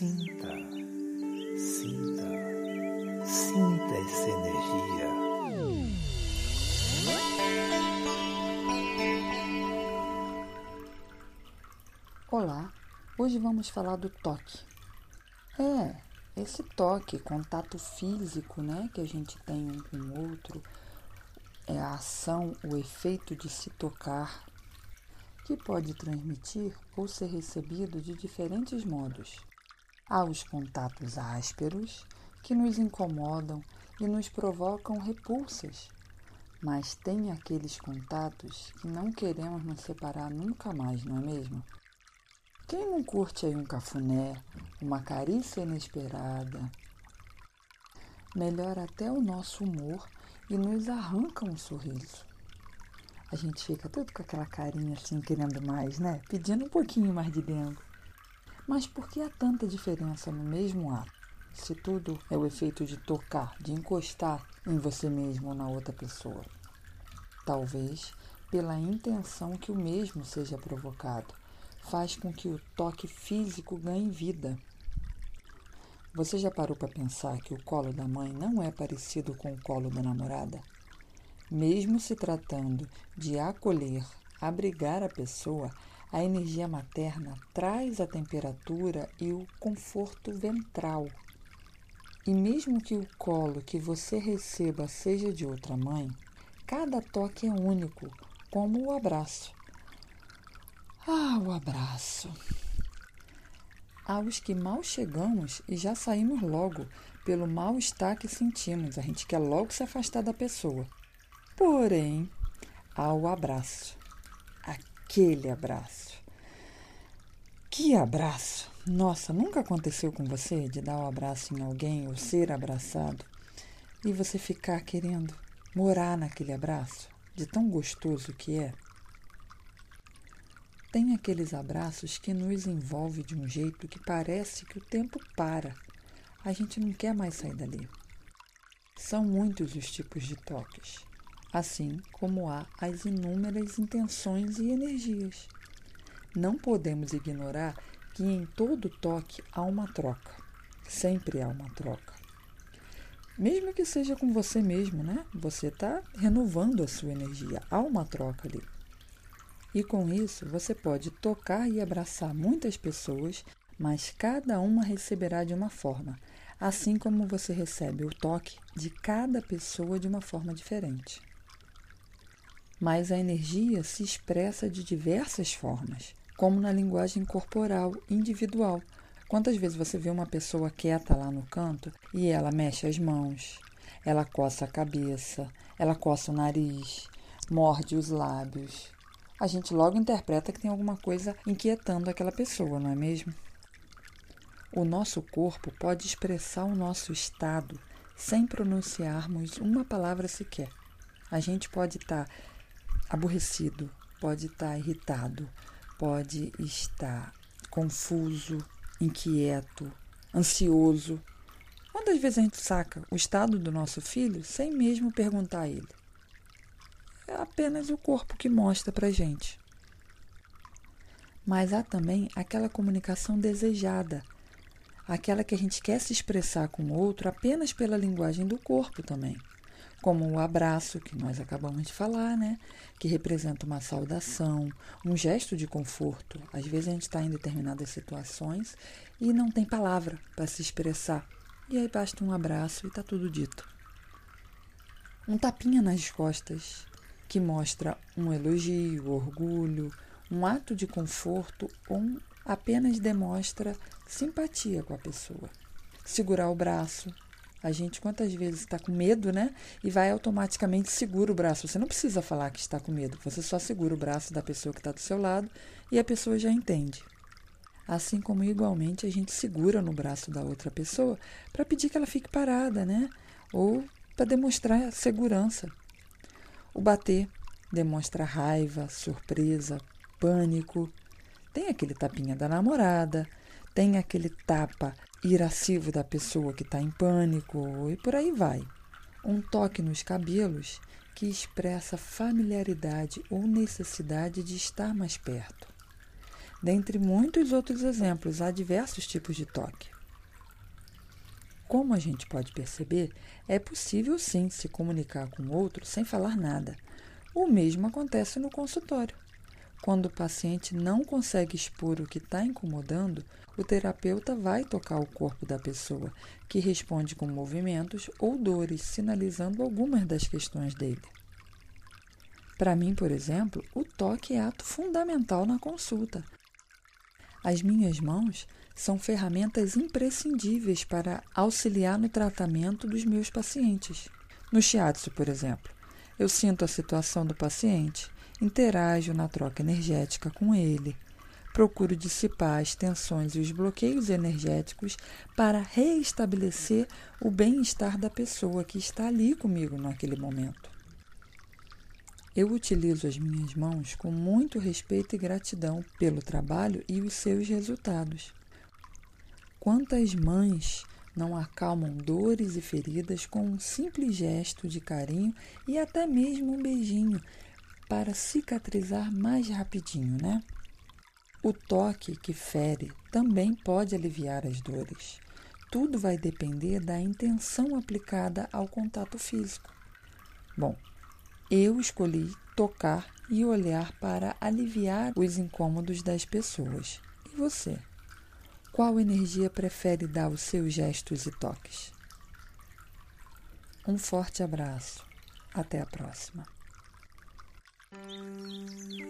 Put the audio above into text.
Sinta, sinta, sinta essa energia. Olá, hoje vamos falar do toque. É, esse toque, contato físico, né, que a gente tem um com o outro, é a ação, o efeito de se tocar, que pode transmitir ou ser recebido de diferentes modos. Há os contatos ásperos, que nos incomodam e nos provocam repulsas, mas tem aqueles contatos que não queremos nos separar nunca mais, não é mesmo? Quem não curte aí um cafuné, uma carícia inesperada? Melhora até o nosso humor e nos arranca um sorriso. A gente fica tudo com aquela carinha assim, querendo mais, né? Pedindo um pouquinho mais de dentro. Mas por que há tanta diferença no mesmo ato? Se tudo é o efeito de tocar, de encostar em você mesmo ou na outra pessoa. Talvez pela intenção que o mesmo seja provocado faz com que o toque físico ganhe vida. Você já parou para pensar que o colo da mãe não é parecido com o colo da namorada? Mesmo se tratando de acolher, abrigar a pessoa, a energia materna traz a temperatura e o conforto ventral. E mesmo que o colo que você receba seja de outra mãe, cada toque é único, como o abraço. Ah, o abraço. Aos que mal chegamos e já saímos logo, pelo mal-estar que sentimos, a gente quer logo se afastar da pessoa. Porém, há o abraço, aquele abraço. Que abraço! Nossa, nunca aconteceu com você de dar um abraço em alguém ou ser abraçado e você ficar querendo morar naquele abraço, de tão gostoso que é? Tem aqueles abraços que nos envolve de um jeito que parece que o tempo para. A gente não quer mais sair dali. São muitos os tipos de toques, assim como há as inúmeras intenções e energias. Não podemos ignorar que em todo toque há uma troca. Sempre há uma troca. Mesmo que seja com você mesmo, né? Você está renovando a sua energia. Há uma troca ali. E com isso, você pode tocar e abraçar muitas pessoas, mas cada uma receberá de uma forma, assim como você recebe o toque de cada pessoa de uma forma diferente. Mas a energia se expressa de diversas formas, como na linguagem corporal individual. Quantas vezes você vê uma pessoa quieta lá no canto e ela mexe as mãos, ela coça a cabeça, ela coça o nariz, morde os lábios, a gente logo interpreta que tem alguma coisa inquietando aquela pessoa, não é mesmo? O nosso corpo pode expressar o nosso estado sem pronunciarmos uma palavra sequer. A gente pode estar tá aborrecido, pode estar tá irritado, pode estar confuso, inquieto, ansioso. Quantas vezes a gente saca o estado do nosso filho sem mesmo perguntar a ele? é apenas o corpo que mostra para gente. Mas há também aquela comunicação desejada, aquela que a gente quer se expressar com o outro apenas pela linguagem do corpo também, como o abraço que nós acabamos de falar, né? Que representa uma saudação, um gesto de conforto. Às vezes a gente está em determinadas situações e não tem palavra para se expressar. E aí basta um abraço e está tudo dito. Um tapinha nas costas, que mostra um elogio, orgulho, um ato de conforto ou apenas demonstra simpatia com a pessoa. Segurar o braço. A gente quantas vezes está com medo, né? E vai automaticamente segura o braço. Você não precisa falar que está com medo, você só segura o braço da pessoa que está do seu lado e a pessoa já entende. Assim como igualmente a gente segura no braço da outra pessoa para pedir que ela fique parada, né? Ou para demonstrar segurança. O bater demonstra raiva, surpresa, pânico. Tem aquele tapinha da namorada, tem aquele tapa irascivo da pessoa que está em pânico e por aí vai. Um toque nos cabelos que expressa familiaridade ou necessidade de estar mais perto. Dentre muitos outros exemplos, há diversos tipos de toque. Como a gente pode perceber, é possível sim se comunicar com o outro sem falar nada. O mesmo acontece no consultório. Quando o paciente não consegue expor o que está incomodando, o terapeuta vai tocar o corpo da pessoa, que responde com movimentos ou dores, sinalizando algumas das questões dele. Para mim, por exemplo, o toque é ato fundamental na consulta. As minhas mãos são ferramentas imprescindíveis para auxiliar no tratamento dos meus pacientes. No shiatsu, por exemplo, eu sinto a situação do paciente, interajo na troca energética com ele, procuro dissipar as tensões e os bloqueios energéticos para reestabelecer o bem-estar da pessoa que está ali comigo naquele momento. Eu utilizo as minhas mãos com muito respeito e gratidão pelo trabalho e os seus resultados. Quantas mães não acalmam dores e feridas com um simples gesto de carinho e até mesmo um beijinho para cicatrizar mais rapidinho, né? O toque que fere também pode aliviar as dores. Tudo vai depender da intenção aplicada ao contato físico. Bom, eu escolhi tocar e olhar para aliviar os incômodos das pessoas. E você? Qual energia prefere dar aos seus gestos e toques? Um forte abraço. Até a próxima. Música